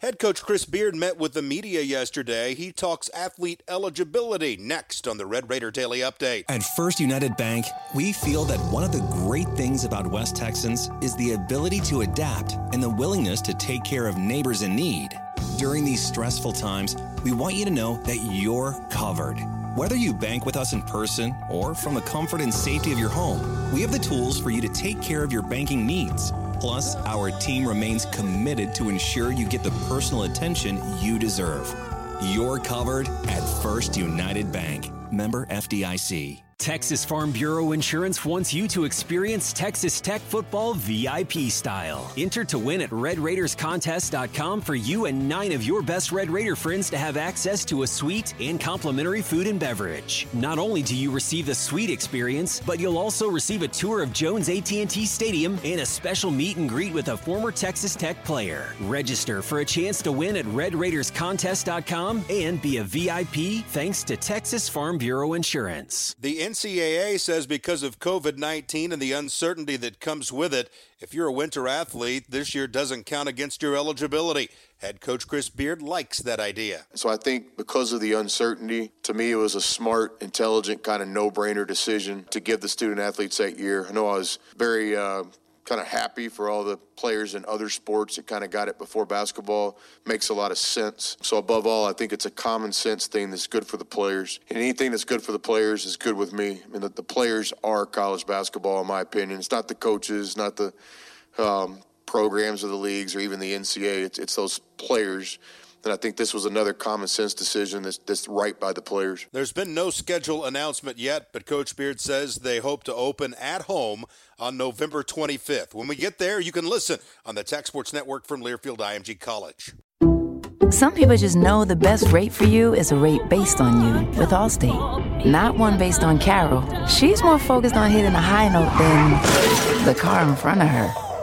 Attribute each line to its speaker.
Speaker 1: Head coach Chris Beard met with the media yesterday. He talks athlete eligibility next on the Red Raider Daily Update.
Speaker 2: At First United Bank, we feel that one of the great things about West Texans is the ability to adapt and the willingness to take care of neighbors in need. During these stressful times, we want you to know that you're covered. Whether you bank with us in person or from the comfort and safety of your home, we have the tools for you to take care of your banking needs. Plus, our team remains committed to ensure you get the personal attention you deserve. You're covered at First United Bank. Member FDIC.
Speaker 3: Texas Farm Bureau Insurance wants you to experience Texas Tech football VIP style. Enter to win at RedRaidersContest.com for you and nine of your best Red Raider friends to have access to a suite and complimentary food and beverage. Not only do you receive the suite experience, but you'll also receive a tour of Jones AT&T Stadium and a special meet and greet with a former Texas Tech player. Register for a chance to win at RedRaidersContest.com and be a VIP thanks to Texas Farm Bureau Insurance.
Speaker 1: The NCAA says because of COVID 19 and the uncertainty that comes with it, if you're a winter athlete, this year doesn't count against your eligibility. Head coach Chris Beard likes that idea.
Speaker 4: So I think because of the uncertainty, to me, it was a smart, intelligent, kind of no brainer decision to give the student athletes that year. I know I was very uh, kind of happy for all the players in other sports that kind of got it before basketball. Makes a lot of sense. So above all, I think it's a common sense thing that's good for the players. And anything that's good for the players is good with me. I mean, the, the players are college basketball, in my opinion. It's not the coaches, not the um, programs of the leagues or even the NCAA. It's, it's those players and I think this was another common sense decision that's, that's right by the players.
Speaker 1: There's been no schedule announcement yet, but Coach Beard says they hope to open at home on November 25th. When we get there, you can listen on the Tech Sports Network from Learfield IMG College.
Speaker 5: Some people just know the best rate for you is a rate based on you with Allstate, not one based on Carol. She's more focused on hitting a high note than the car in front of her.